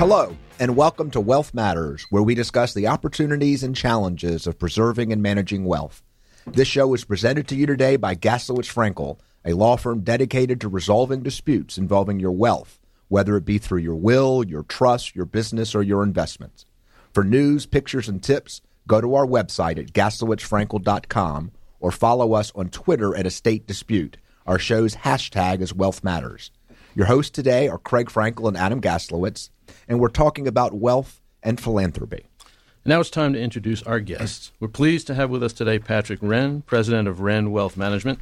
Hello, and welcome to Wealth Matters, where we discuss the opportunities and challenges of preserving and managing wealth. This show is presented to you today by Gaslowitz Frankel, a law firm dedicated to resolving disputes involving your wealth, whether it be through your will, your trust, your business, or your investments. For news, pictures, and tips, go to our website at gaslowitzfrankel.com or follow us on Twitter at Estate Dispute. Our show's hashtag is Wealth Matters. Your hosts today are Craig Frankel and Adam Gaslowitz, and we're talking about wealth and philanthropy. Now it's time to introduce our guests. We're pleased to have with us today Patrick Wren, president of Wren Wealth Management,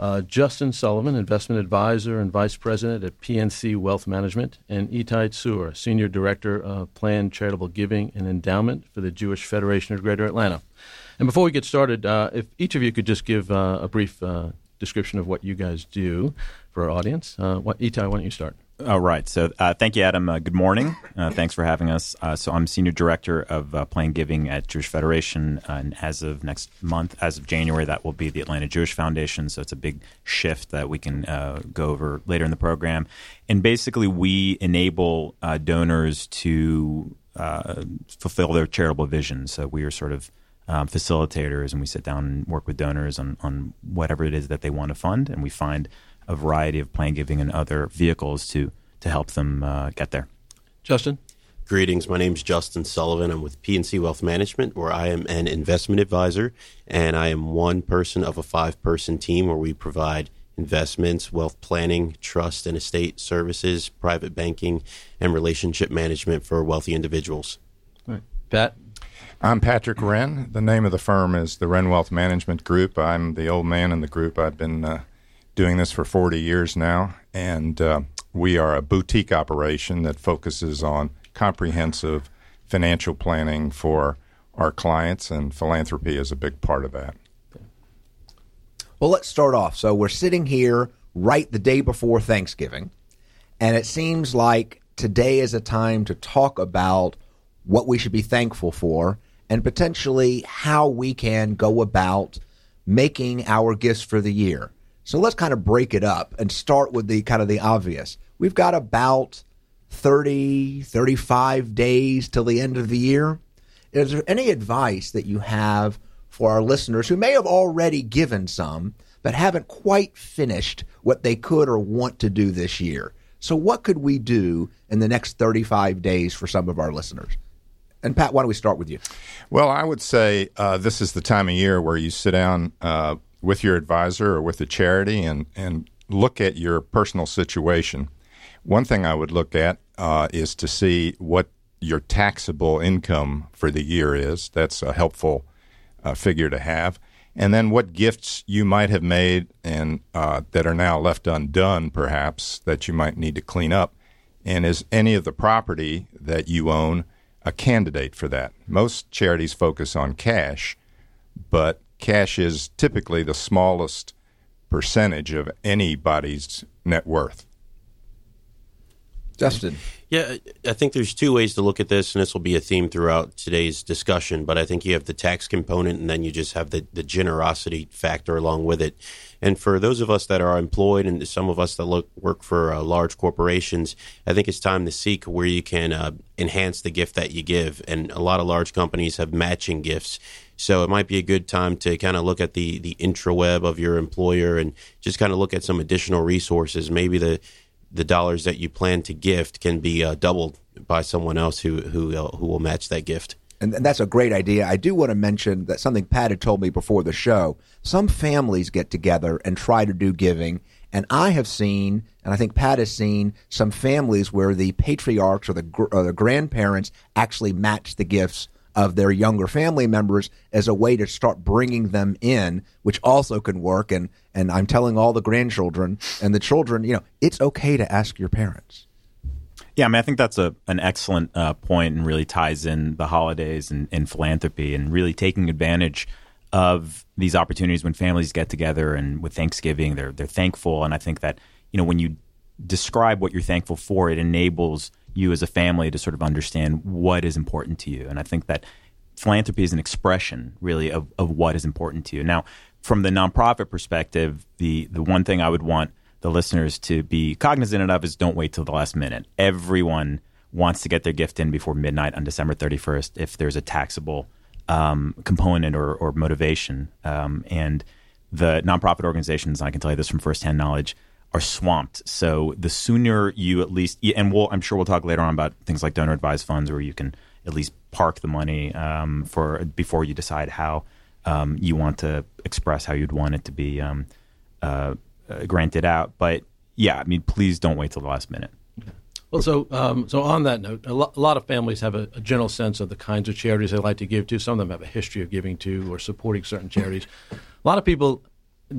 uh, Justin Sullivan, investment advisor and vice president at PNC Wealth Management, and Itai Tsur, senior director of planned charitable giving and endowment for the Jewish Federation of Greater Atlanta. And before we get started, uh, if each of you could just give uh, a brief uh, description of what you guys do for our audience. Uh, what, Itai, why don't you start? All right. So uh, thank you, Adam. Uh, good morning. Uh, thanks for having us. Uh, so I'm senior director of uh, Planned Giving at Jewish Federation, uh, and as of next month, as of January, that will be the Atlanta Jewish Foundation. So it's a big shift that we can go over later in the program. And basically, we enable donors to fulfill their charitable vision. So we are sort of um, facilitators, and we sit down and work with donors on, on whatever it is that they want to fund, and we find a variety of planned giving and other vehicles to to help them uh, get there. Justin. Greetings. My name is Justin Sullivan. I'm with PNC Wealth Management, where I am an investment advisor, and I am one person of a five person team where we provide investments, wealth planning, trust and estate services, private banking, and relationship management for wealthy individuals. Right. Pat? I'm Patrick Wren. The name of the firm is the Wren Wealth Management Group. I'm the old man in the group. I've been uh, doing this for 40 years now, and uh, we are a boutique operation that focuses on comprehensive financial planning for our clients, and philanthropy is a big part of that. Well, let's start off. So, we're sitting here right the day before Thanksgiving, and it seems like today is a time to talk about what we should be thankful for and potentially how we can go about making our gifts for the year. So let's kind of break it up and start with the kind of the obvious. We've got about 30, 35 days till the end of the year. Is there any advice that you have for our listeners who may have already given some, but haven't quite finished what they could or want to do this year? So, what could we do in the next 35 days for some of our listeners? And Pat, why don't we start with you? Well, I would say uh, this is the time of year where you sit down uh, with your advisor or with a charity and, and look at your personal situation. One thing I would look at uh, is to see what your taxable income for the year is. That's a helpful uh, figure to have. And then what gifts you might have made and uh, that are now left undone, perhaps, that you might need to clean up. And is any of the property that you own a candidate for that? Most charities focus on cash, but cash is typically the smallest percentage of anybody's net worth. Justin. Yeah, I think there's two ways to look at this, and this will be a theme throughout today's discussion. But I think you have the tax component, and then you just have the, the generosity factor along with it. And for those of us that are employed, and some of us that look work for uh, large corporations, I think it's time to seek where you can uh, enhance the gift that you give. And a lot of large companies have matching gifts. So it might be a good time to kind of look at the the intraweb of your employer and just kind of look at some additional resources. Maybe the the dollars that you plan to gift can be uh, doubled by someone else who who uh, who will match that gift. And, and that's a great idea. I do want to mention that something Pat had told me before the show. Some families get together and try to do giving, and I have seen, and I think Pat has seen, some families where the patriarchs or the, or the grandparents actually match the gifts of their younger family members as a way to start bringing them in, which also can work. And and I'm telling all the grandchildren and the children, you know, it's okay to ask your parents. Yeah, I mean, I think that's a an excellent uh, point and really ties in the holidays and, and philanthropy and really taking advantage of these opportunities when families get together and with Thanksgiving, they're they're thankful. And I think that you know when you describe what you're thankful for, it enables you as a family to sort of understand what is important to you. And I think that philanthropy is an expression really of, of what is important to you. Now, from the nonprofit perspective, the the one thing I would want the listeners to be cognizant of is don't wait till the last minute. Everyone wants to get their gift in before midnight on December 31st, if there's a taxable um, component or, or motivation. Um, and the nonprofit organizations, I can tell you this from firsthand knowledge, are swamped. So the sooner you at least, and we'll, I'm sure we'll talk later on about things like donor advised funds where you can at least park the money um, for before you decide how um, you want to express how you'd want it to be um, uh, uh, granted out. But yeah, I mean, please don't wait till the last minute. Well, so um, so on that note, a, lo- a lot of families have a, a, general sense of the kinds of charities they like to give to. Some of them have a history of giving to or supporting certain charities. A lot of people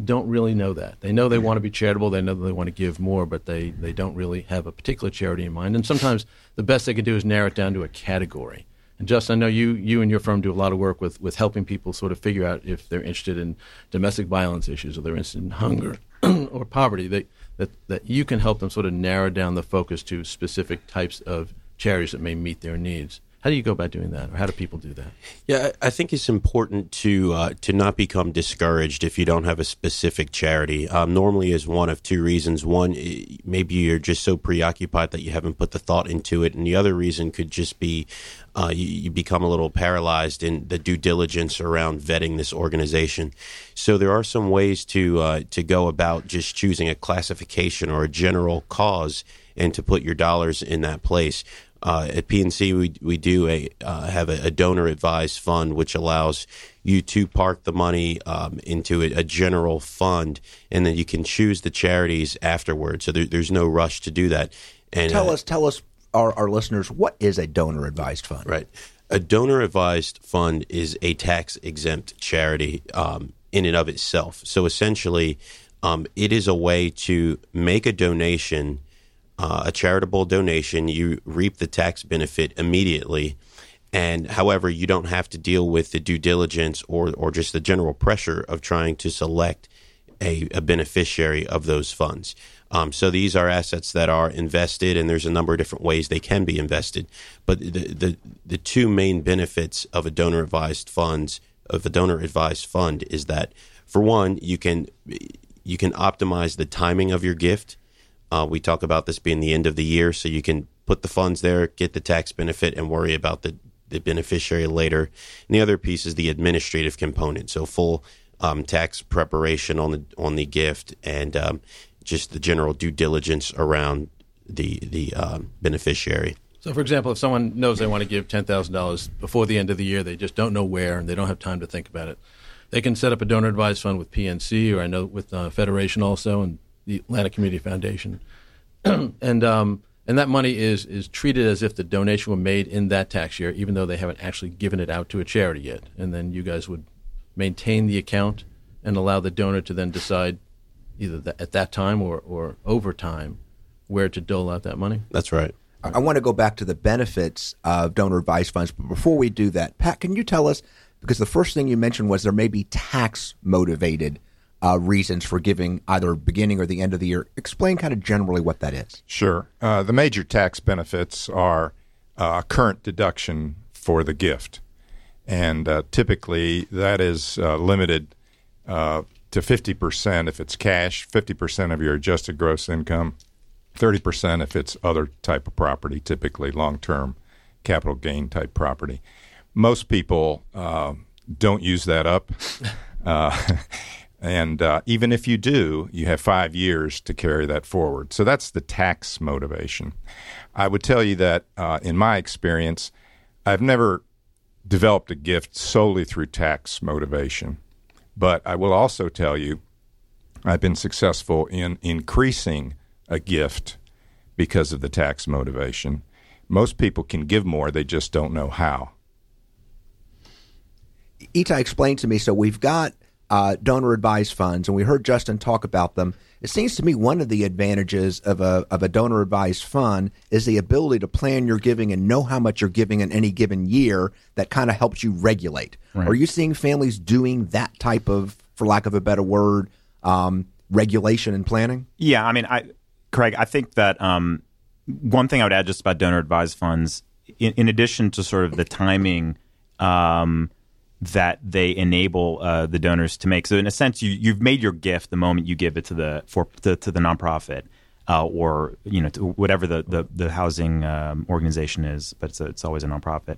don't really know that. They know they want to be charitable. They know they want to give more, but they, they don't really have a particular charity in mind. And sometimes the best they can do is narrow it down to a category. And Justin, I know you, you and your firm do a lot of work with, with helping people sort of figure out if they're interested in domestic violence issues or they're interested in hunger or poverty. They, that, that you can help them sort of narrow down the focus to specific types of charities that may meet their needs. How do you go about doing that, or how do people do that? Yeah, I think it's important to uh, to not become discouraged if you don't have a specific charity. Um, normally, is one of two reasons. One, maybe you're just so preoccupied that you haven't put the thought into it, and the other reason could just be uh, you, you, become a little paralyzed in the due diligence around vetting this organization. So there are some ways to uh, to go about just choosing a classification or a general cause and to put your dollars in that place. Uh, at PNC, we we do a uh, have a, a, donor advised fund, which allows you to park the money um, into a, a, general fund, and then you can choose the charities afterwards. So there, there's no rush to do that. And tell uh, us, tell us, our, our listeners, what is a donor advised fund? Right, a donor advised fund is a tax exempt charity um, in and of itself. So essentially, um, it is a way to make a donation uh, a charitable donation, you reap the tax benefit immediately. And however, you don't have to deal with the due diligence or, or just the general pressure of trying to select a, a beneficiary of those funds. Um, so these are assets that are invested, and there's a number of different ways they can be invested. But the the, the two main benefits of a donor advised funds of a donor advised fund is that, for one, you can you can optimize the timing of your gift uh, we talk about this being the end of the year, so you can put the funds there, get the tax benefit, and worry about the, the beneficiary later. And the other piece is the administrative component, so full um, tax preparation on the on the gift and um, just the general due diligence around the the uh, beneficiary. So, for example, if someone knows they want to give ten thousand dollars before the end of the year, they just don't know where and they don't have time to think about it. They can set up a donor advised fund with PNC or I know with uh, Federation also and the Atlanta Community Foundation, and um, and that money is is treated as if the donation were made in that tax year, even though they haven't actually given it out to a charity yet. And then you guys would maintain the account and allow the donor to then decide either at that time or or over time where to dole out that money. That's right. I want to go back to the benefits of donor advised funds, but before we do that, Pat, can you tell us because the first thing you mentioned was there may be tax motivated uh, reasons for giving either beginning or the end of the year. Explain kind of generally what that is. Sure. Uh, the major tax benefits are uh, current deduction for the gift. And uh, typically that is uh, limited uh, to 50% if it's cash, 50% of your adjusted gross income, 30% if it's other type of property, typically long term capital gain type property. Most people don't use that up. And uh, even if you do, you have five years to carry that forward. So that's the tax motivation. I would tell you that uh, in my experience, I've never developed a gift solely through tax motivation. But I will also tell you, I've been successful in increasing a gift because of the tax motivation. Most people can give more, they just don't know how. Itai explained to me so we've got uh, donor advised funds, and we heard Justin talk about them. It seems to me one of the advantages of a of a donor advised fund is the ability to plan your giving and know how much you're giving in any given year. That kind of helps you regulate. Right. Are you seeing families doing that type of, for lack of a better word, um, regulation and planning? Yeah, I mean, I, Craig, I think that um, one thing I would add just about donor advised funds, in, in addition to sort of the timing. Um, that they enable uh, the donors to make. So in a sense, you you've made your gift the moment you give it to the for to, to the nonprofit. uh, or you know whatever the the, the housing um, organization is, but it's, a, it's always a nonprofit.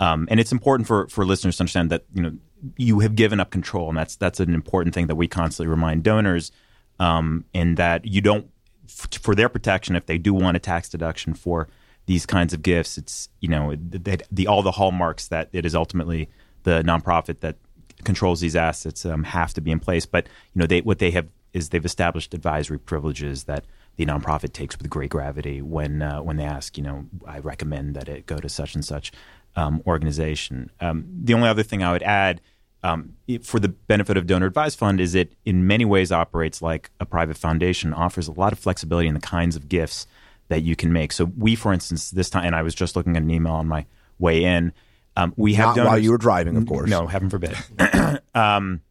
Um, and it's important for, for listeners to understand that you know you have given up control, and that's that's an important thing that we constantly remind donors, um, in that you don't for their protection if they do want a tax deduction for these kinds of gifts. It's you know the, the all the hallmarks that it is ultimately the nonprofit that controls these assets um, have to be in place. But you know they what they have is they've established advisory privileges that the nonprofit takes with great gravity when uh, when they ask, you know, I recommend that it go to such and such um, organization. Um, the only other thing I would add, um, for the benefit of donor advised fund, is it in many ways operates like a private foundation, offers a lot of flexibility in the kinds of gifts that you can make. So we, for instance, this time, and I was just looking at an email on my way in. Um, we have Not donors, while you were driving, of course. No, heaven forbid. um,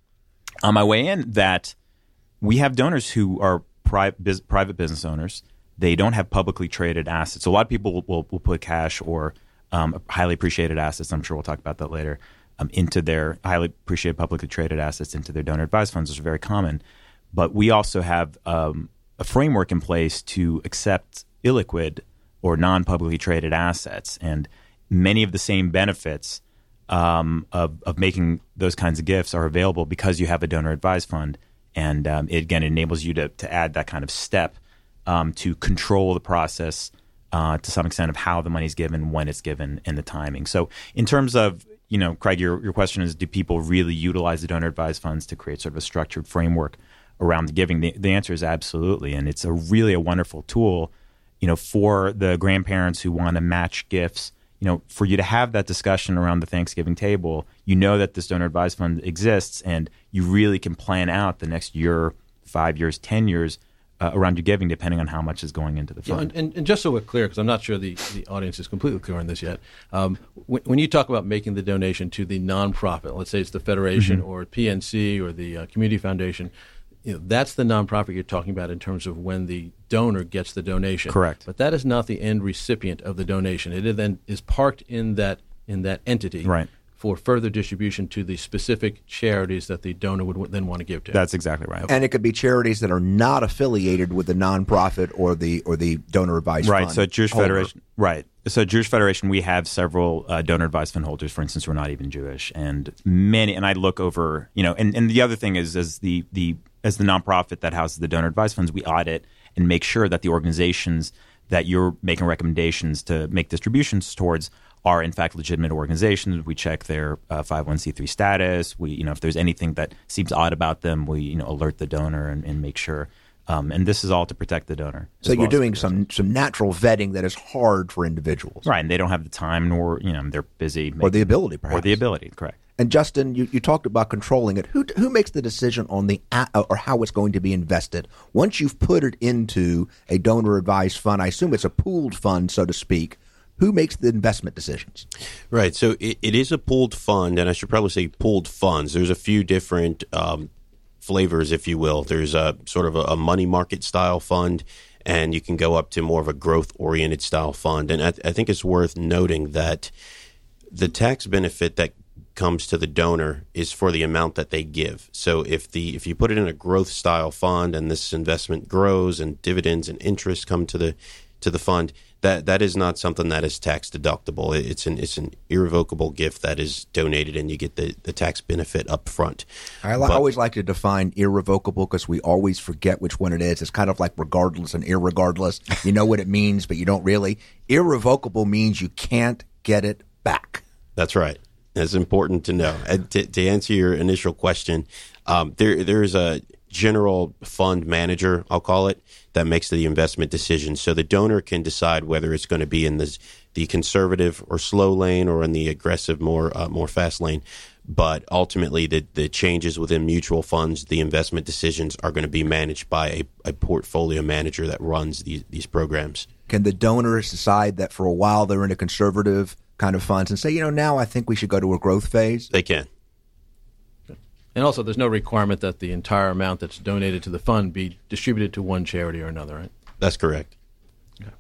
on my way in, that we have donors who are pri- biz- private business owners. They don't have publicly traded assets. So a lot of people will, will, will put cash or um, highly appreciated assets. I'm sure we'll talk about that later. Um, into their highly appreciated publicly traded assets into their donor advised funds which are very common. But we also have um, a framework in place to accept illiquid or non publicly traded assets. And many of the same benefits um, of, of making those kinds of gifts are available because you have a donor advised fund. And um, it again enables you to, to add that kind of step um, to control the process uh, to some extent of how the money's given, when it's given, and the timing. So, in terms of you know, Craig, your, your question is do people really utilize the donor advised funds to create sort of a structured framework around the giving? The, the answer is absolutely. And it's a really a wonderful tool, you know, for the grandparents who want to match gifts. You know, for you to have that discussion around the Thanksgiving table, you know that this donor advised fund exists and you really can plan out the next year, five years, 10 years uh, around your giving, depending on how much is going into the fund. Yeah, and, and, and, just so we're clear, because I'm not sure the, the audience is completely clear on this yet, um, when, when, you talk about making the donation to the nonprofit, let's say it's the Federation mm-hmm. or PNC or the uh, Community Foundation, you know, that's the nonprofit you're talking about in terms of when the donor gets the donation. Correct. But that is not the end recipient of the donation. It then is parked in that in that entity. Right for further distribution to the specific charities that the donor would then want to give to. That's exactly right. And it could be charities that are not affiliated with the nonprofit or the or the donor advised right. fund. So Jewish holder. Federation, right. So Jewish Federation, we have several uh, donor advised fund holders, for instance, who are not even Jewish, and many. And I look over, you know, and, and the other thing is, as the the as the nonprofit that houses the donor advised funds, we audit and make sure that the organizations that you're making recommendations to make distributions towards are in fact legitimate organizations. We check their uh, 501c3 status. We, you know, if there's anything that seems odd about them, we, you know, alert the donor and, and make sure. Um, and this is all to protect the donor. So you're well doing some some natural vetting that is hard for individuals, right? And they don't have the time, nor you know, they're busy, making, or the ability, perhaps, or the ability. Correct. And Justin, you, you talked about controlling it. Who who makes the decision on the or how it's going to be invested once you've put it into a donor advised fund? I assume it's a pooled fund, so to speak who makes the investment decisions? Right. So it, it is a pooled fund, and I should probably say pooled funds. There's a few different um, flavors, if you will. There's a sort of a, a, money market style fund, and you can go up to more of a growth oriented style fund. And I, I think it's worth noting that the tax benefit that comes to the donor is for the amount that they give. So if the if you put it in a growth style fund and this investment grows and dividends and interest come to the to the fund, that that is not something that is tax deductible. It's an it's an irrevocable gift that is donated, and you get the, the tax benefit up front. I but, always like to define irrevocable because we always forget which one it is. It's kind of like regardless and irregardless. You know what it means, but you don't really. Irrevocable means you can't get it back. That's right. That's important to know. And to, to answer your initial question, um, there there is a general fund manager, I'll call it, that makes the investment decision. So the donor can decide whether it's going to be in the the conservative or slow lane or in the aggressive, more uh, more fast lane. But ultimately, the, the changes within mutual funds, the investment decisions are going to be managed by a, a portfolio manager that runs these, these programs. Can the donors decide that for a while they're in a conservative kind of funds and say, you know, now I think we should go to a growth phase? They can. And also, there's no requirement that the entire amount that's donated to the fund be distributed to one charity or another, right? That's correct. Okay.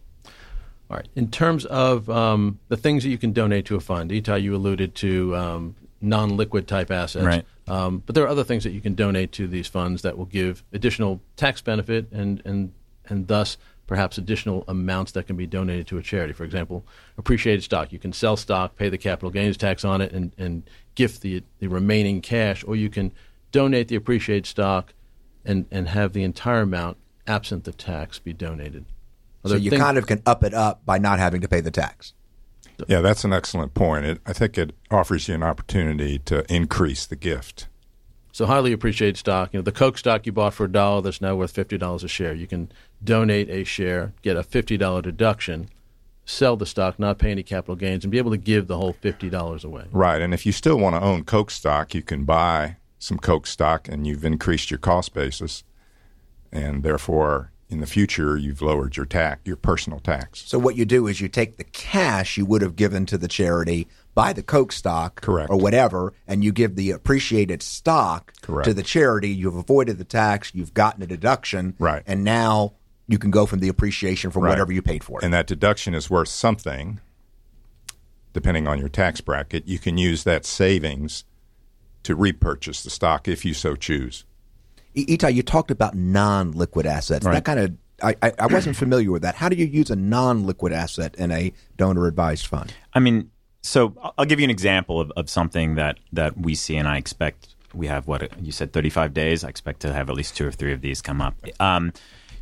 All right. In terms of um, the things that you can donate to a fund, Itai, you alluded to um, non-liquid type assets. Right. Um, but there are other things that you can donate to these funds that will give additional tax benefit and and and thus perhaps additional amounts that can be donated to a charity. For example, appreciated stock. You can sell stock, pay the capital gains tax on it, and, and gift the, the remaining cash, or you can donate the appreciated stock and, and have the entire amount, absent the tax, be donated. So you kind of can up it up by not having to pay the tax. Yeah, that's an excellent point. It, I think it offers you an opportunity to increase the gift. So highly appreciated stock. You know, the Coke stock you bought for a dollar that's now worth fifty dollars a share. You can donate a share, get a fifty dollar deduction, sell the stock, not pay any capital gains, and be able to give the whole fifty dollars away. Right, and if you still want to own Coke stock, you can buy some Coke stock, and you've increased your cost basis, and therefore in the future you've lowered your tax, your personal tax. So what you do is you take the cash you would have given to the charity, buy the Coke stock, correct, or whatever, and you give the appreciated stock correct. to the charity. You've avoided the tax, you've gotten a deduction, right, and now you can go from the appreciation from right. whatever you paid for it. And that deduction is worth something, depending on your tax bracket. You can use that savings to repurchase the stock if you so choose. Itai, you talked about non-liquid assets. Right. That kind of I, I, I wasn't familiar with that. How do you use a non-liquid asset in a donor-advised fund? I mean, so I'll give you an example of, of something that, that we see, and I expect we have what you said, 35 days. I expect to have at least two or three of these come up. Um,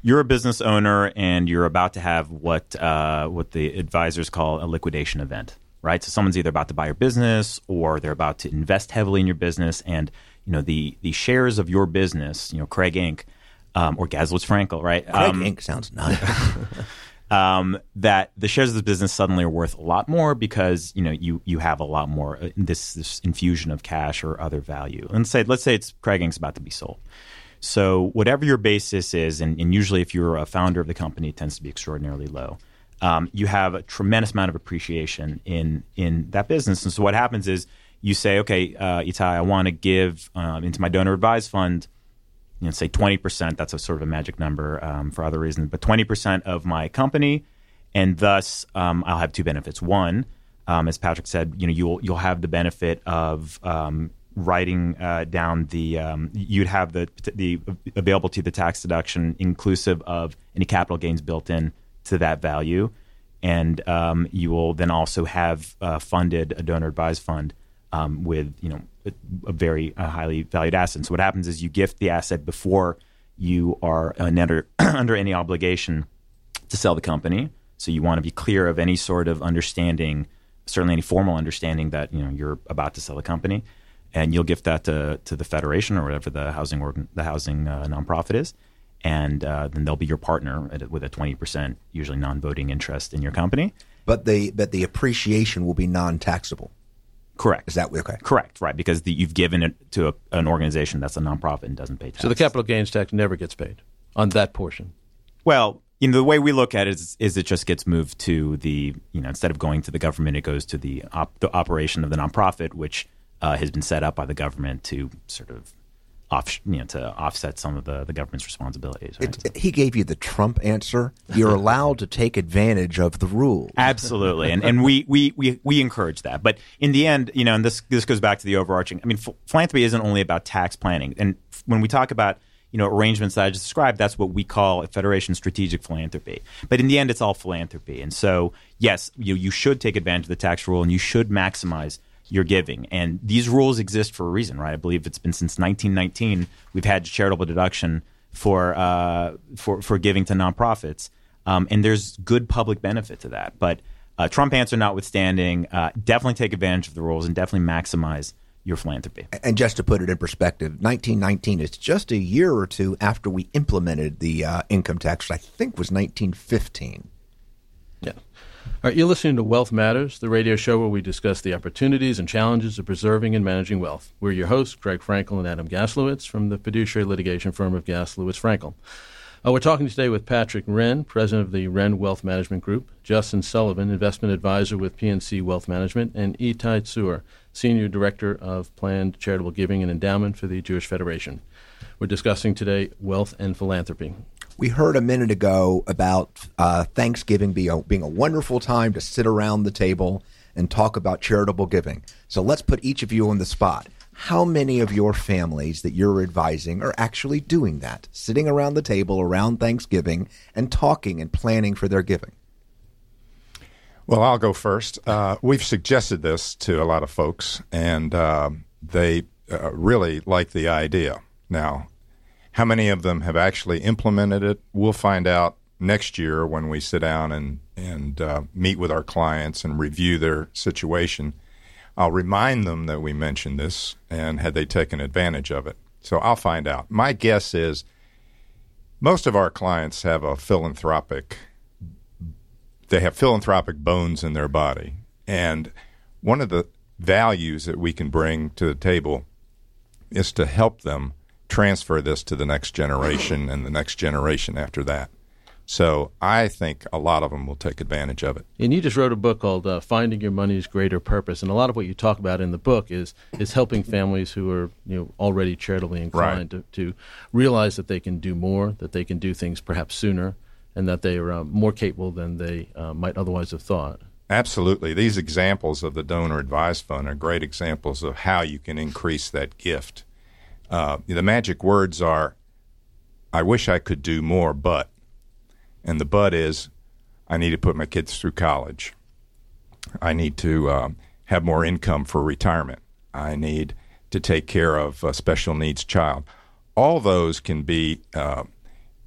you're a business owner, and you're about to have what uh, what the advisors call a liquidation event, right? So someone's either about to buy your business, or they're about to invest heavily in your business, and you know the the shares of your business, you know, Craig Inc. Um, or Gaslowitz Frankel, right? Craig um, Inc. sounds nice. um, that the shares of the business suddenly are worth a lot more because you know you you have a lot more uh, this this infusion of cash or other value. And say let's say it's Craig Inc.'s about to be sold. So whatever your basis is, and, and usually if you're a founder of the company, it tends to be extraordinarily low. Um, you have a tremendous amount of appreciation in in that business, and so what happens is you say, okay, uh, Itai, I want to give um, into my donor advised fund you know, say 20%, that's a sort of a magic number um, for other reasons, but 20% of my company, and thus um, I'll have two benefits. One, um, as Patrick said, you know, you'll you'll have the benefit of um, writing uh, down the um, you'd have the the available to the tax deduction inclusive of any capital gains built in to that value, and um, you will then also have uh, funded a donor advised fund um, with you know a, a very uh, highly valued asset. So what happens is you gift the asset before you are under under any obligation to sell the company. So you want to be clear of any sort of understanding, certainly any formal understanding that you know you're about to sell the company, and you'll gift that to to the federation or whatever the housing organ, the housing uh, nonprofit is, and uh, then they'll be your partner at, with a twenty percent usually non-voting interest in your company. But the but the appreciation will be non-taxable. Correct. Is that okay? Correct. Right, because the, you've given it to a, an organization that's a nonprofit and doesn't pay tax. So the capital gains tax never gets paid on that portion. Well, you know, the way we look at it is, is, it just gets moved to the you know instead of going to the government, it goes to the op, the operation of the nonprofit, which uh, has been set up by the government to sort of off you know to offset some of the, the government's responsibilities. Right? It, he gave you the Trump answer. You're allowed to take advantage of the rules. Absolutely, and and we, we we we encourage that. But in the end, you know, and this this goes back to the overarching. I mean, ph- philanthropy isn't only about tax planning, and when we talk about you know arrangements that I just described, that's what we call a federation strategic philanthropy. But in the end, it's all philanthropy, and so yes, you you should take advantage of the tax rule, and you should maximize your giving. And these rules exist for a reason, right? I believe it's been since 1919 we've had charitable deduction for uh, for for giving to nonprofits, um, and there's good public benefit to that. But uh, Trump answer notwithstanding, uh, definitely take advantage of the rules and definitely maximize your philanthropy. And just to put it in perspective, 1919 is just a year or two after we implemented the uh, income tax, I think was 1915. All right, you're listening to Wealth Matters, the radio show where we discuss the opportunities and challenges of preserving and managing wealth. We're your hosts, Greg Frankel and Adam Gaslowitz from the fiduciary litigation firm of Gaslowitz Frankel. Uh, we're talking today with Patrick Wren, president of the Wren Wealth Management Group, Justin Sullivan, investment advisor with PNC Wealth Management, and Itai Tsur, senior director of planned charitable giving and endowment for the Jewish Federation. We're discussing today wealth and philanthropy. We heard a minute ago about uh, Thanksgiving being a, being a wonderful time to sit around the table and talk about charitable giving. So let's put each of you on the spot. how many of your families that you're advising are actually doing that, sitting around the table around Thanksgiving and talking and planning for their giving? Well, I'll go first. Uh, we've suggested this to a lot of folks, and uh, they really like the idea. Now, how many of them have actually implemented it? We'll find out next year when we sit down and and uh, meet with our clients and review their situation. I'll remind them that we mentioned this and had they taken advantage of it. So I'll find out. My guess is most of our clients have a philanthropic they have philanthropic bones in their body. And one of the values that we can bring to the table is to help them transfer this to the next generation and the next generation after that. So I think a lot of them will take advantage of it. And you just wrote a book called uh, "Finding Your Money's Greater Purpose," and a lot of what you talk about in the book is is helping families who are you know already charitably inclined right. to, to realize that they can do more, that they can do things perhaps sooner, and that they are uh, more capable than they uh, might otherwise have thought. Absolutely. These examples of the donor advised fund are great examples of how you can increase that gift. Uh, the magic words are, I wish I could do more, but. And the but is, I need to put my kids through college. I need to um, have more income for retirement. I need to take care of a special needs child. All those can be uh,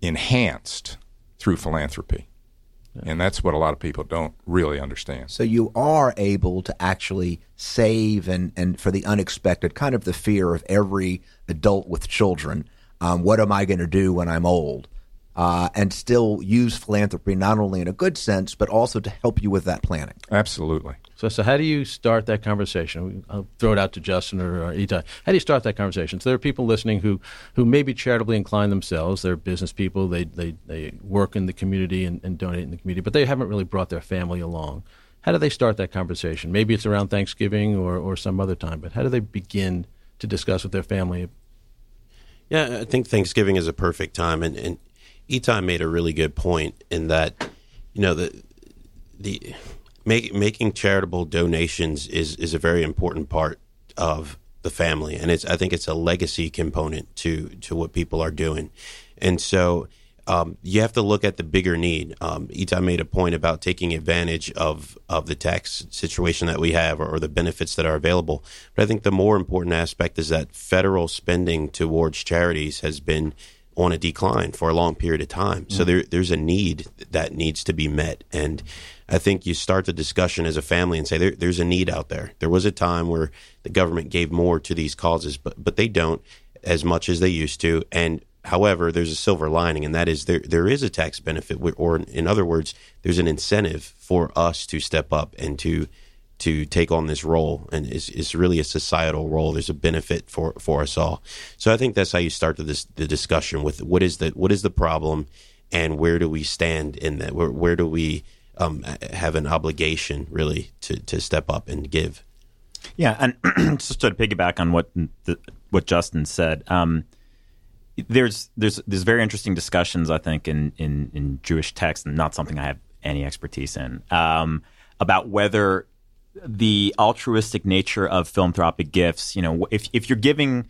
enhanced through philanthropy. And that's what a lot of people don't really understand. So you are able to actually save and, and for the unexpected, kind of the fear of every adult with children. Um, what am I going to do when I'm old? Uh, and still use philanthropy not only in a good sense, but also to help you with that planning. Absolutely. So, so how do you start that conversation? I'll throw it out to Justin or, or Itai. How do you start that conversation? So there are people listening who, who may be charitably inclined themselves. They're business people. They, they, they work in the community and, and donate in the community, but they haven't really brought their family along. How do they start that conversation? Maybe it's around Thanksgiving or, or some other time, but how do they begin to discuss with their family? Yeah, I think Thanksgiving is a perfect time. And, and Itai made a really good point in that, you know, the, the make, making charitable donations is is a very important part of the family, and it's I think it's a legacy component to to what people are doing, and so. Um, you have to look at the bigger need. Um, Itai made a point about taking advantage of of the tax situation that we have, or, or, the benefits that are available. But I think the more important aspect is that federal spending towards charities has been on a decline for a long period of time. Mm-hmm. So there, there's a need that needs to be met, and I think you start the discussion as a family and say there, there's a need out there. There was a time where the government gave more to these causes, but but they don't as much as they used to. And however, there's a silver lining, and that is there there is a tax benefit, or in other words, there's an incentive for us to step up and to to take on this role and it's, it's really a societal role there's a benefit for for us all so i think that's how you start the, the discussion with what is the what is the problem and where do we stand in that where, where do we um, have an obligation really to, to step up and give. Yeah, and just to piggyback on what the, what Justin said, um, there's there's there's very interesting discussions I think in in, in Jewish text, and not something I have any expertise in, um, about whether the altruistic nature of philanthropic gifts. You know, if if you're giving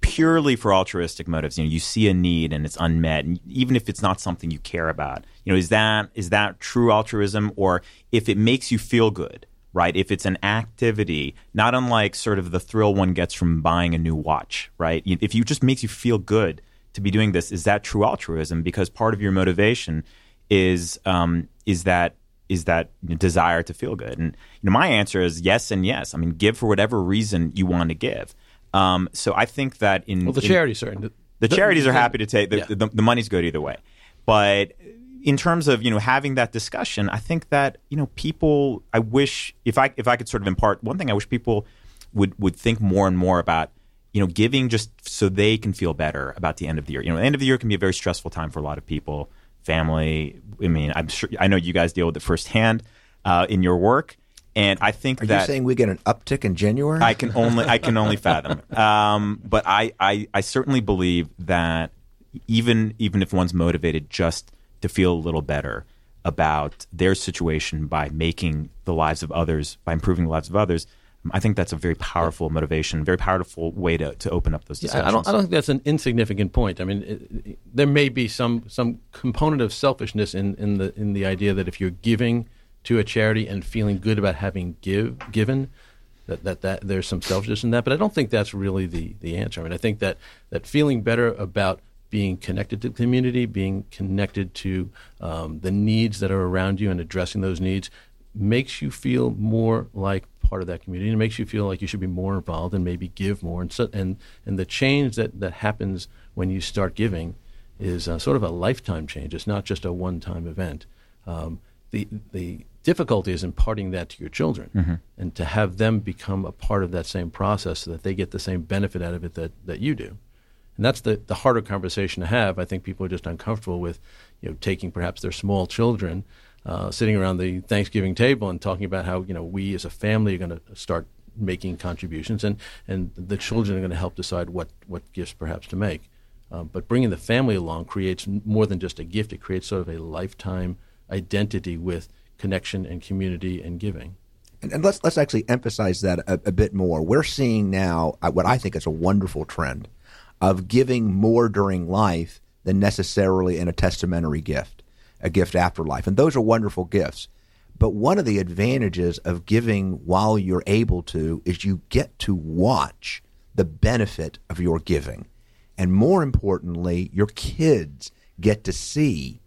purely for altruistic motives. You know, you see a need and it's unmet, and even if it's not something you care about, you know, is that is that true altruism, or if it makes you feel good, right? If it's an activity, not unlike sort of the thrill one gets from buying a new watch, right? If it just makes you feel good to be doing this, is that true altruism? Because part of your motivation is um, is that is that desire to feel good, and you know, my answer is yes and yes. I mean, give for whatever reason you want to give. Um, so I think that in well, the charities are the, the, charities are happy to take the, yeah. the, the, money's good either way, but in terms of you know having that discussion, I think that you know people. I wish if I if I could sort of impart one thing, I wish people would would think more and more about you know giving just so they can feel better about the end of the year. You know, the end of the year can be a very stressful time for a lot of people, family. I mean, I'm sure I know you guys deal with it firsthand uh, in your work. And I think Are that you saying we get an uptick in January? I can only I can only fathom. Um, but I, I I certainly believe that even even if one's motivated just to feel a little better about their situation by making the lives of others by improving the lives of others, I think that's a very powerful motivation, very powerful way to, to open up those discussions. I don't, I don't think that's an insignificant point. I mean, it, it, there may be some some component of selfishness in, in the in the idea that if you're giving to a charity and feeling good about having give given, that, that, that there's some selfishness in that. But I don't think that's really the, the answer. I mean, I think that, that feeling better about being connected to the community, being connected to um, the needs that are around you and addressing those needs makes you feel more like part of that community and it makes you feel like you should be more involved and maybe give more and so, and and the change that that happens when you start giving is uh, sort of a lifetime change it's not just a one-time event um, the the difficulty is imparting that to your children mm-hmm. and to have them become a part of that same process so that they get the same benefit out of it that, that you do and that's the, the harder conversation to have i think people are just uncomfortable with you know taking perhaps their small children uh, sitting around the Thanksgiving table and talking about how you know we as a family are going to start making contributions, and and the children are going to help decide what what gifts perhaps to make. Uh, but bringing the family along creates more than just a gift; it creates sort of a lifetime identity with connection and community and giving. And, and let's let's actually emphasize that a, a bit more. We're seeing now uh, what I think is a wonderful trend of giving more during life than necessarily in a testamentary gift a gift after life, And those are wonderful gifts. But one of the advantages of giving while you're able to is you get to watch the benefit of your giving. And more importantly, your kids get to see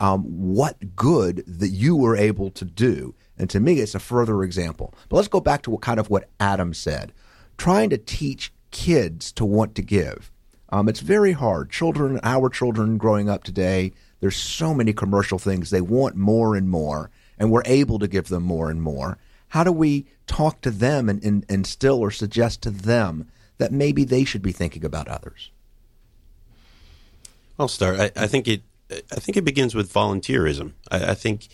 um, what good that you were able to do. And to me, it's a further example. But let's go back to what kind of what Adam said. Trying to teach kids to want to give. Um, it's very hard. Children, our children growing up today, there's so many commercial things. They want more and more, and we're able to give them more and more. How do we talk to them and, instill or suggest to them that maybe they should be thinking about others? I'll start. I, I think it. I think it begins with volunteerism. I, I think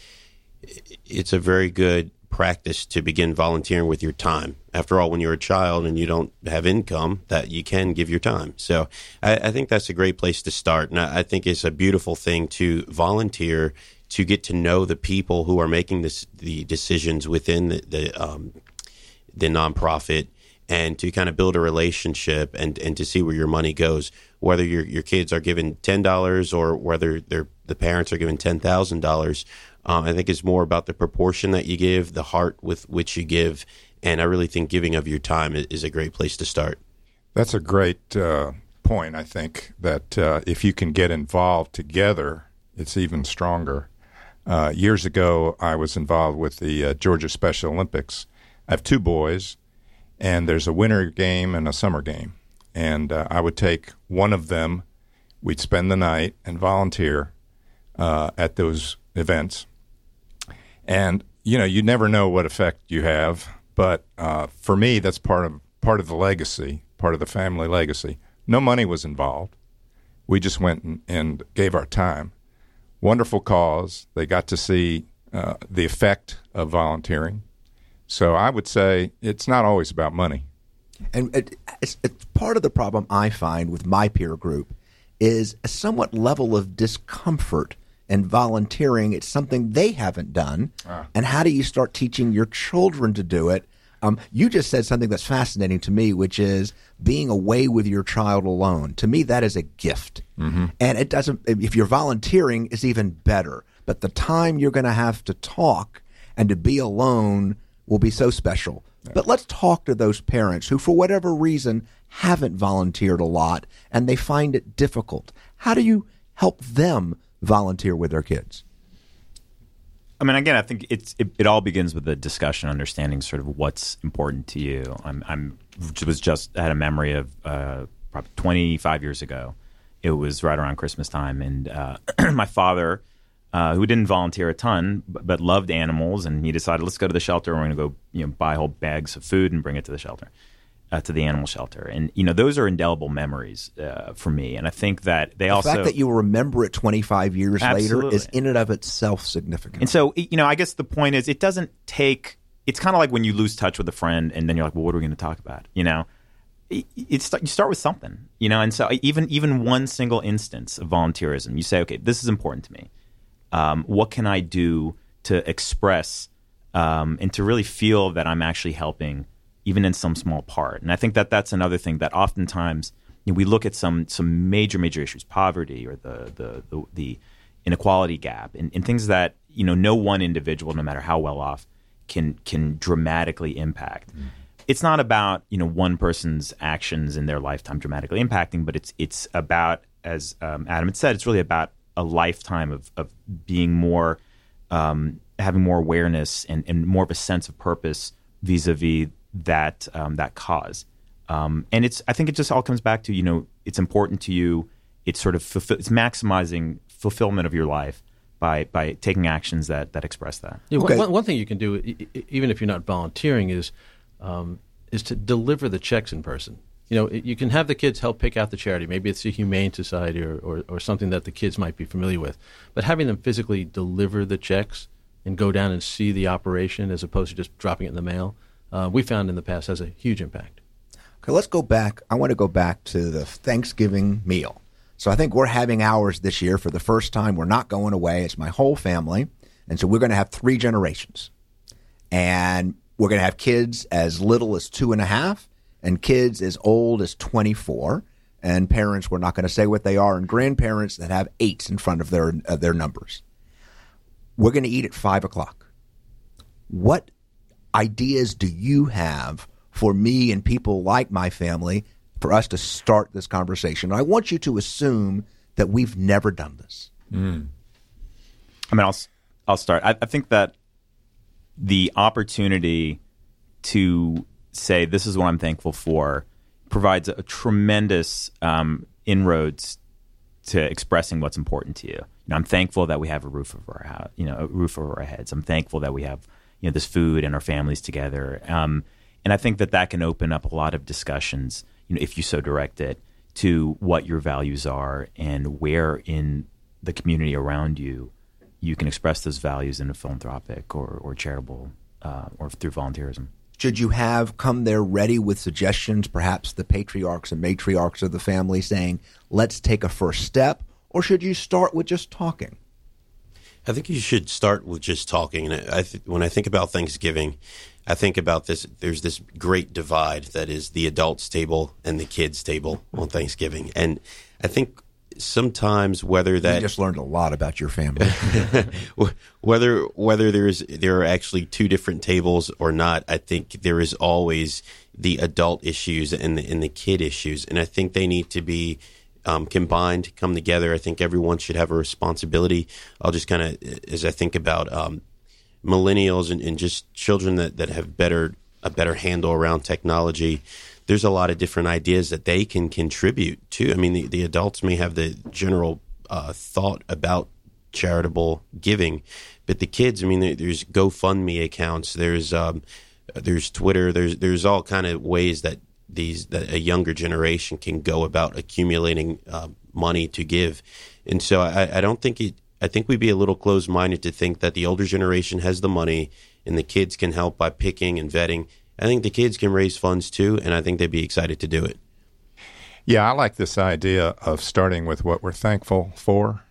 it's a very good practice to begin volunteering with your time. After all, when you're a child and you don't have income, that you can give your time. So I, I think that's a great place to start. And I, I, think it's a beautiful thing to volunteer to get to know the people who are making this, the decisions within the, the, um, the nonprofit and to kind of build a relationship and, and to see where your money goes, whether your, your kids are given $10 or whether the parents are given $10,000 uh, I think it's more about the proportion that you give, the heart with which you give, and I really think giving of your time is a great place to start. That's a great uh, point. I think that uh, if you can get involved together, it's even stronger. Uh, years ago, I was involved with the uh, Georgia Special Olympics. I have two boys, and there's a winter game and a summer game. And uh, I would take one of them. We'd spend the night and volunteer at those events and you know you never know what effect you have. But uh, for me, that's part of part of the legacy, part of the family legacy. No money was involved. We just went and, and gave our time. Wonderful cause. They got to see uh, the effect of volunteering. So I would say it's not always about money. And it, it's, it's part of the problem I find with my peer group is a somewhat level of discomfort and volunteering. It's something they haven't done. Ah. And how do you start teaching your children to do it? Um, you just said something that's fascinating to me, which is being away with your child alone. To me, that is a gift. Mm-hmm. And it doesn't, if you're volunteering, it's even better. But the time you're going to have to talk and to be alone will be so special. Yeah. But let's talk to those parents who, for whatever reason, haven't volunteered a lot and they find it difficult. How do you help them volunteer with their kids? I mean, again, I think it's it, it all begins with a discussion, understanding sort of what's important to you. I'm, I'm was just had a memory of uh, probably 25 years ago. It was right around Christmas time, and uh, my father, uh, who didn't volunteer a ton but, but, loved animals, and he decided, let's go to the shelter. We're going to go, you know, buy whole bags of food and bring it to the shelter uh, to the animal shelter, and you know those are indelible memories uh, for me. And I think that they the also the fact that you remember it 25 years absolutely. later is in and of itself significant. And so you know, I guess the point is, it doesn't take. It's kind of like when you lose touch with a friend, and then you're like, well, what are we going to talk about? You know. It's you start with something, you know, and so even even one single instance of volunteerism, you say, okay, this is important to me. Um, what can I do to express um, and to really feel that I'm actually helping even in some small part. And I think that that's another thing that oftentimes you know, we look at some some major major issues, poverty or the the the, the inequality gap, and, and things that you know no one individual, no matter how well off, can can dramatically impact. Mm. It's not about you know one person's actions in their lifetime dramatically impacting, but it's it's about as um, Adam had said, it's really about a lifetime of of being more um, having more awareness and, and more of a sense of purpose vis-a-vis that um, that cause. Um, and it's I think it just all comes back to you know it's important to you. It's sort of fulfill, it's maximizing fulfillment of your life by by taking actions that that express that. Yeah, okay. one, one, thing you can do, even if you're not volunteering, is um, is to deliver the checks in person. You know, you can have the kids help pick out the charity. Maybe it's a humane society or, or, or something that the kids might be familiar with. But having them physically deliver the checks and go down and see the operation as opposed to just dropping it in the mail, uh, we found in the past has a huge impact. Okay, let's go back. I want to go back to the Thanksgiving meal. So I think we're having ours this year for the first time. We're not going away. It's my whole family. And so we're going to have three generations. And we're going to have kids as little as two and a half and kids as old as 24. And parents, we're not going to say what they are, and grandparents that have eights in front of their, their numbers. We're going to eat at five o'clock. What ideas do you have for me and people like my family for us to start this conversation? I want you to assume that we've never done this. Mm. I mean, I'll I'll start. I, I think that the opportunity to say this is what I'm thankful for provides a tremendous um, inroads to expressing what's important to you. you know, I'm thankful that we have a roof over our house, you know, a roof over our heads. I'm thankful that we have you know this food and our families together. Um, and I think that that can open up a lot of discussions, you know, if you so direct it to what your values are and where in the community around you you can express those values in a philanthropic or, or charitable uh, or through volunteerism. Should you have come there ready with suggestions, perhaps the patriarchs and matriarchs of the family saying, let's take a first step? Or should you start with just talking? I think you should start with just talking. And I th- when I think about Thanksgiving, I think about this. There's this great divide that is the adults table and the kids table on Thanksgiving, and I think sometimes whether that you just learned a lot about your family. Whether whether there's there are actually two different tables or not i think there is always the adult issues and the and the kid issues. And i think they need to be um, combined come together. I think everyone should have a responsibility. I'll just kind of as i think about um, millennials and, and just children that, that have better a better handle around technology there's a lot of different ideas that they can contribute to. I mean, the, the adults may have the general uh, thought about charitable giving, but the kids, I mean, there's GoFundMe accounts, there's um, there's Twitter, there's there's all kind of ways that these that a younger generation can go about accumulating uh, money to give, and so I, I don't think it. I think we'd be a little closed minded to think that the older generation has the money and the kids can help by picking and vetting I think the kids can raise funds too, and I think they'd be excited to do it. Yeah, I like this idea of starting with what we're thankful for.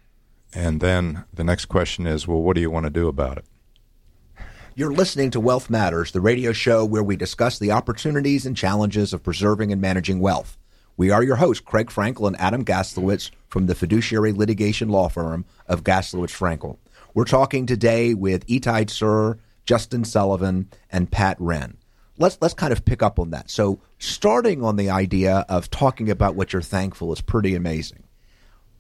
And then the next question is, well, what do you want to do about it? You're listening to Wealth Matters, the radio show where we discuss the opportunities and challenges of preserving and managing wealth. We are your hosts, Craig Frankel and Adam Gaslowitz from the fiduciary litigation law firm of Gaslowitz Frankel. We're talking today with Itai Tsur, Justin Sullivan, and Pat Renn let's let's kind of pick up on that. So starting on the idea of talking about what you're thankful is pretty amazing.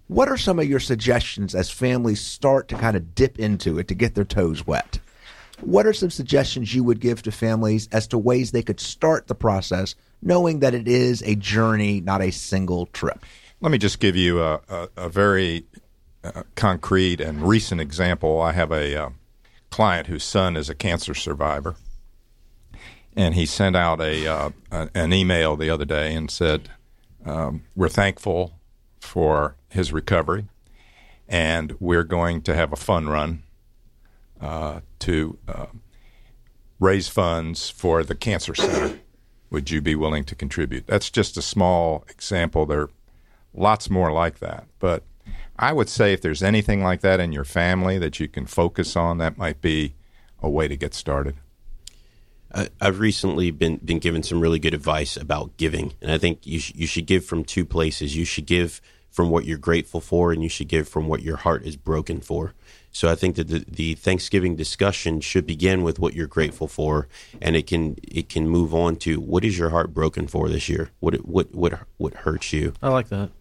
What are some of your suggestions as families start to kind of dip into it to get their toes wet? What are some suggestions you would give to families as to ways they could start the process, knowing that it is a journey, not a single trip? Let me just give you a, a, a very uh, concrete and recent example. I have a uh, client whose son is a cancer survivor and he sent out a, uh, an email the other day and said, um, "We're thankful for his recovery, and we're going to have a fun run uh, to uh, raise funds for the cancer center. Would you be willing to contribute?" That's just a small example. There are lots more like that, but I would say if there's anything like that in your family that you can focus on, that might be a way to get started. I, I've recently been been given some really good advice about giving, and I think you sh- you should give from two places. You should give from what you're grateful for, and you should give from what your heart is broken for. So I think that the, the Thanksgiving discussion should begin with what you're grateful for, and it can it can move on to what is your heart broken for this year? What what what what hurts you? I like that.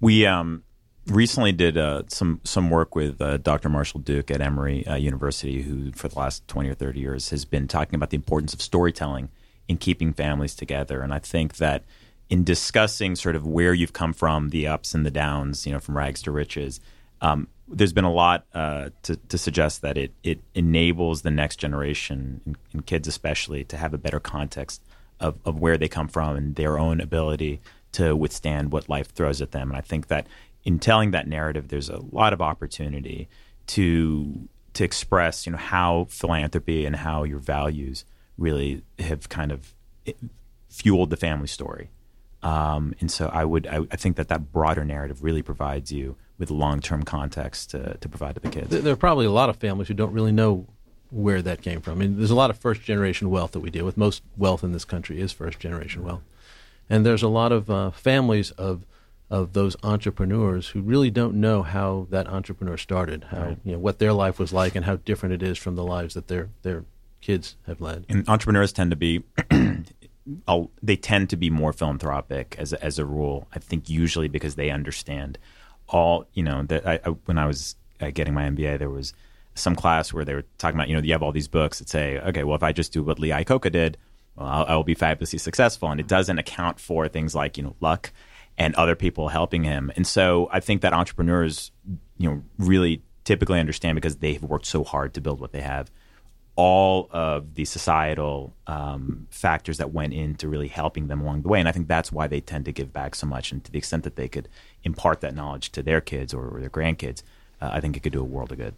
We um, recently did uh, some some work with uh, Dr. Marshall Duke at Emory uh, University, who for the last twenty or thirty years has been talking about the importance of storytelling in keeping families together. And I think that in discussing sort of where you've come from, the ups and the downs, you know, from rags to riches, um, there's been a lot uh, to, to, suggest that it it enables the next generation and, and kids especially to have a better context of, of where they come from and their own ability to withstand what life throws at them. And I think that in telling that narrative, there's a lot of opportunity to to express, you know, how philanthropy and how your values really have kind of fueled the family story. Um, and so I would, I, I, think that that broader narrative really provides you with long-term context to, to provide to the kids. There are probably a lot of families who don't really know where that came from. I mean, there's a lot of first-generation wealth that we deal with. Most wealth in this country is first-generation wealth, and there's a lot of uh, families of of those entrepreneurs who really don't know how that entrepreneur started, how right. you know what their life was like, and how different it is from the lives that their their kids have led. And entrepreneurs tend to be. they tend to be more philanthropic as a, as a rule. I think usually because they understand all. You know, that I, I, when I was uh, getting my MBA, there was some class where they were talking about you know you have all these books that say, okay, well if I just do what Lee Iacocca did, well I'll, I will be fabulously successful, and it doesn't account for things like you know luck and other people helping him. And so I think that entrepreneurs, you know, really typically understand because they've worked so hard to build what they have, all of the societal um, factors that went into really helping them along the way. And I think that's why they tend to give back so much. And to the extent that they could impart that knowledge to their kids or, or their grandkids, uh, I think it could do a world of good.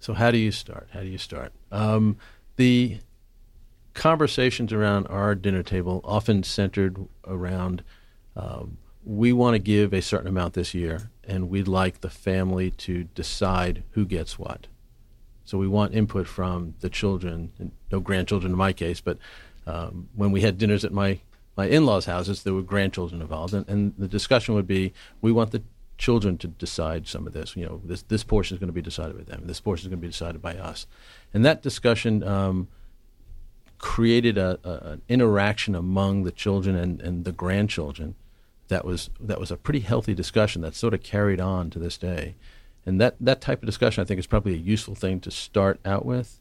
So how do you start? How do you start? Um, the conversations around our dinner table often centered around um, we want to give a certain amount this year, and we'd like the family to decide who gets what. So we want input from the children, no grandchildren in my case, but um, when we had dinners at my, my in laws' houses, there were grandchildren involved, and, and the discussion would be we want the children to decide some of this. You know, this this portion is going to be decided by them, this portion is going to be decided by us, and that discussion um, created a, a, an interaction among the children and, and the grandchildren that was that was a pretty healthy discussion that sort of carried on to this day. And that, that type of discussion I think is probably a useful thing to start out with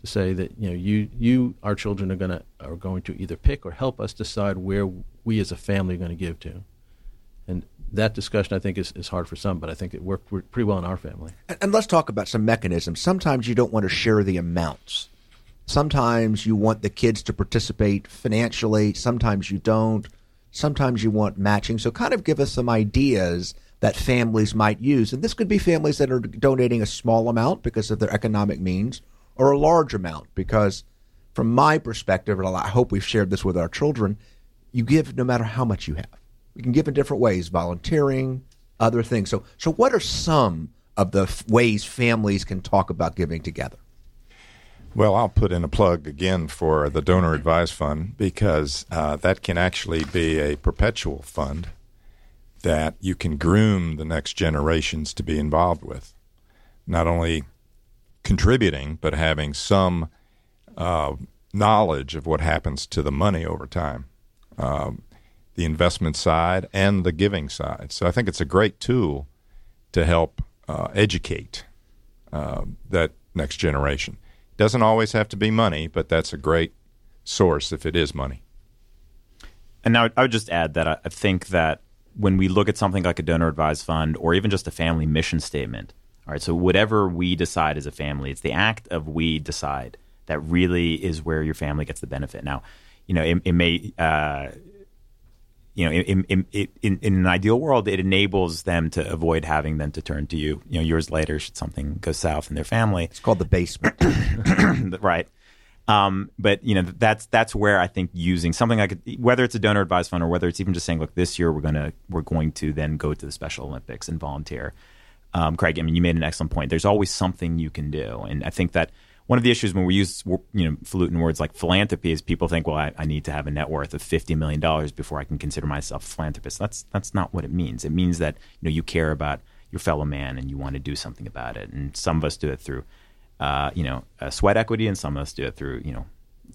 to say that you know you you our children are gonna are going to either pick or help us decide where we as a family are going to give to. And that discussion I think is, is hard for some, but I think it worked pretty well in our family. And, and let's talk about some mechanisms. Sometimes you don't want to share the amounts Sometimes you want the kids to participate financially, sometimes you don't. Sometimes you want matching. So, kind of give us some ideas that families might use. And this could be families that are donating a small amount because of their economic means or a large amount because, from my perspective, and I hope we've shared this with our children, you give no matter how much you have. You can give in different ways, volunteering, other things. So, so what are some of the ways families can talk about giving together? Well, I'll put in a plug again for the Donor Advised Fund because uh, that can actually be a perpetual fund that you can groom the next generations to be involved with. Not only contributing, but having some uh, knowledge of what happens to the money over time, um, the investment side and the giving side. So I think it's a great tool to help uh, educate uh, that next generation. Doesn't always have to be money, but that's a great source if it is money. And now I would just add that I think that when we look at something like a donor advised fund or even just a family mission statement, all right, so whatever we decide as a family, it's the act of we decide that really is where your family gets the benefit. Now, you know, it, it may uh, you know, in, in, in, in, an ideal world, it enables them to avoid having them to turn to you, you know, years later should something go south in their family. It's called the basement, right? Um, but you know, that's that's where I think using something like whether it's a donor advised fund or whether it's even just saying, look, this year we're gonna we're going to then go to the Special Olympics and volunteer. Um, Craig, I mean, you made an excellent point. There's always something you can do, and I think that one of the issues when we use you know falutin words like philanthropy is people think, well, I, I need to have a net worth of fifty million dollars before I can consider myself a philanthropist. That's that's not what it means. It means that you know you care about your fellow man and you want to do something about it. And some of us do it through uh, you know sweat equity, and some of us do it through you know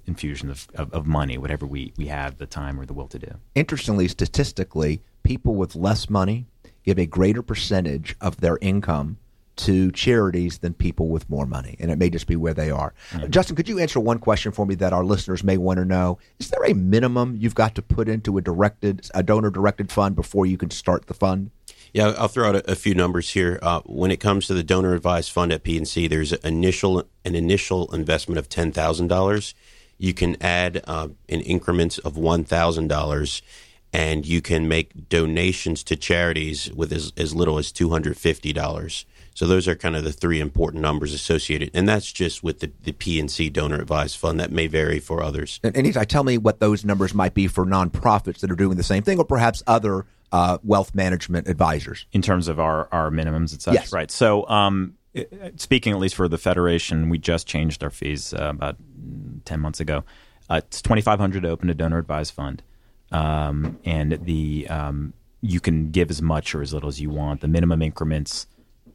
infusion of, of, of, money, whatever we, we have the time or the will to do. Interestingly, statistically, people with less money give a greater percentage of their income to charities than people with more money, and it may just be where they are. Mm-hmm. Justin, could you answer one question for me that our listeners may want to know? Is there a minimum you've got to put into a directed, a donor directed fund before you can start the fund? Yeah, I'll throw out a, a few numbers here. Uh, when it comes to the donor advised fund at PNC, there's an initial an initial investment of ten thousand dollars. You can add uh, in increments of one thousand dollars and you can make donations to charities with as, as little as $250. So those are kind of the three important numbers associated, and that's just with the, the PNC donor advised fund. That may vary for others. And, and tell me what those numbers might be for nonprofits that are doing the same thing, or perhaps other uh, wealth management advisors. In terms of our, our minimums and such, yes. right? So, um, speaking at least for the federation, we just changed our fees uh, about ten months ago. Uh, it's twenty five hundred to open a donor advised fund um, and the um, you can give as much or as little as you want. The minimum increments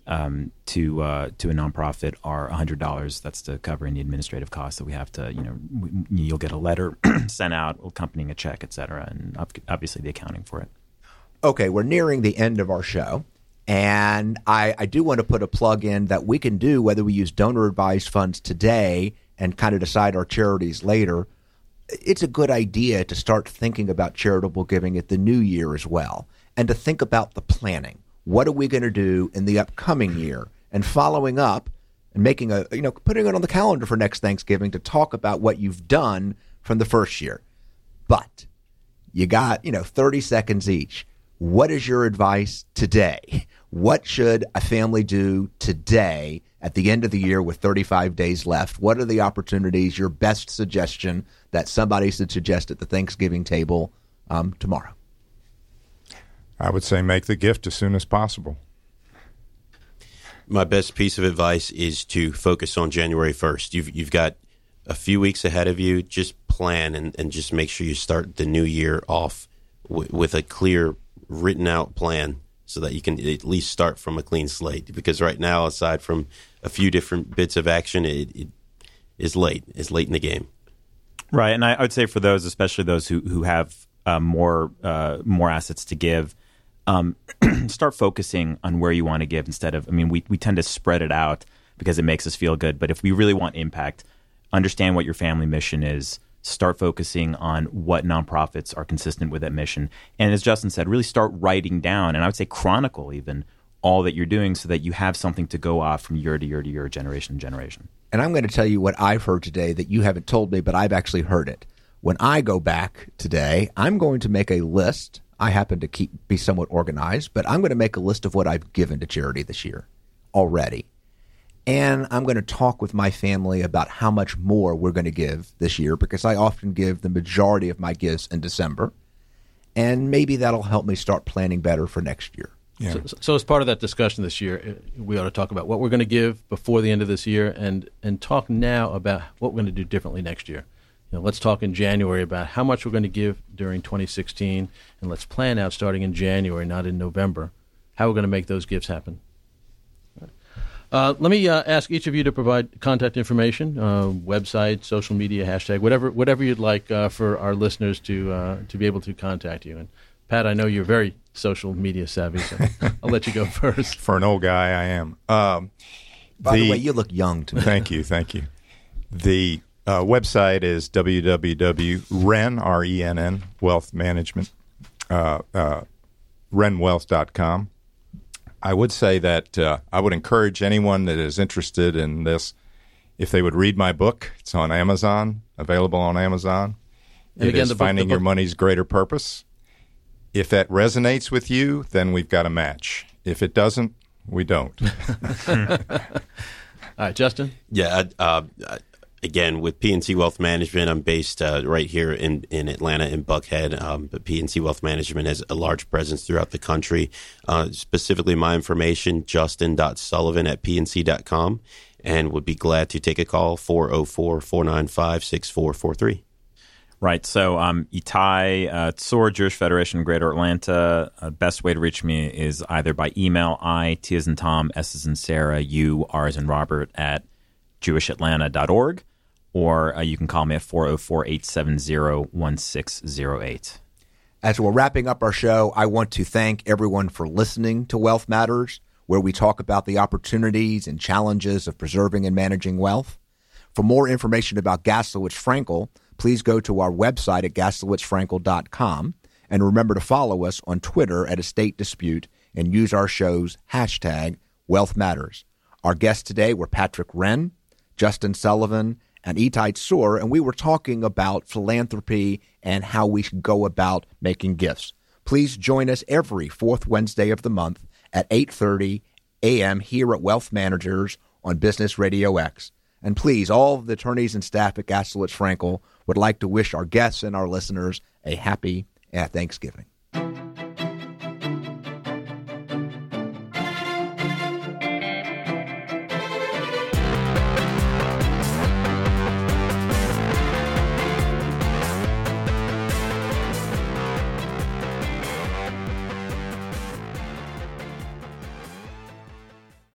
um, to uh, to a nonprofit are hundred dollars. That's to cover any administrative costs that we have to. You know, we, you'll get a letter sent out accompanying a check, et cetera, and obviously the accounting for it. Okay, we're nearing the end of our show. And I, I do want to put a plug in that we can do whether we use donor advised funds today and kind of decide our charities later it's a good idea to start thinking about charitable giving at the new year as well, and to think about the planning. What are we going to do in the upcoming year? And following up and making a, you know, putting it on the calendar for next Thanksgiving to talk about what you've done from the first year. But you got, you know, 30 seconds each. What is your advice today? What should a family do today at the end of the year with 35 days left? What are the opportunities, your best suggestion that somebody should suggest at the Thanksgiving table um, tomorrow? I would say make the gift as soon as possible. My best piece of advice is to focus on January 1st. You've, you've got a few weeks ahead of you. Just plan and, and just make sure you start the new year off w- with a clear, written out plan so that you can at least start from a clean slate. Because right now, aside from a few different bits of action, it, it is late. It's late in the game. Right, and I, I would say for those, especially those who who have uh, more uh, more assets to give, um, start focusing on where you want to give instead of. I mean, we we tend to spread it out because it makes us feel good. But if we really want impact, understand what your family mission is start focusing on what nonprofits are consistent with that mission. And as Justin said, really start writing down, and I would say chronicle even all that you're doing so that you have something to go off from year to year to year, generation to generation. And I'm going to tell you what I've heard today that you haven't told me, but I've actually heard it. When I go back today, I'm going to make a list. I happen to keep be somewhat organized, but I'm going to make a list of what I've given to charity this year already. And I'm going to talk with my family about how much more we're going to give this year because I often give the majority of my gifts in December. And maybe that'll help me start planning better for next year. Yeah. So, so, as part of that discussion this year, uh, we ought to talk about what we're going to give before the end of this year, and and talk now about what we're going to do differently next year. You know, let's talk in January about how much we're going to give during 2016, and let's plan out starting in January, not in November, how we're going to make those gifts happen. Uh, let me uh, ask each of you to provide contact information, uh, website, social media, hashtag, whatever, whatever you'd like uh, for our listeners to uh, to be able to contact you. And Pat, I know you're very social media savvy, so I'll let you go first. For an old guy, I am. Um, By the, the, way, you look young to me. Thank you, thank you. The uh, website is www.ren, R-E-N-N, wealth management, uh, rennwealth.com. I would say that uh, I would encourage anyone that is interested in this if they would read my book. It's on Amazon, available on Amazon. And it again, is book, Finding Your Money's Greater Purpose. If that resonates with you, then we've got a match. If it doesn't, we don't. All right, Justin? Yeah, uh, again with PNC Wealth Management, I'm based uh, right here in, in Atlanta in Buckhead. Um, but PNC Wealth Management has a large presence throughout the country. Uh, specifically, my information, justin.sullivan at pnc.com. and would be glad to take a call 404 495 6443. Right. So, um, Itai uh, Tsur, Jewish Federation, Greater Atlanta. Uh, best way to reach me is either by email, I, T as in Tom, S as in Sarah, U, R as in Robert, at jewishatlanta.org, or uh, you can call me at 404 870 1608. As we're wrapping up our show, I want to thank everyone for listening to Wealth Matters, where we talk about the opportunities and challenges of preserving and managing wealth. For more information about Gaslowitz Frankel, please go to our website at gaslowitzfrankel.com and remember to follow us on Twitter at Estate Dispute and use our show's hashtag Wealth Matters. Our guests today were Patrick Renn, Justin Sullivan, and Itai Tsur, and we were talking about philanthropy and how we should go about making gifts. Please join us every fourth Wednesday of the month at 8:30 a.m. here at Wealth Managers on Business Radio X. And please, all the attorneys and staff at Gaslowitz Frankel would like to wish our guests and our listeners a happy Thanksgiving.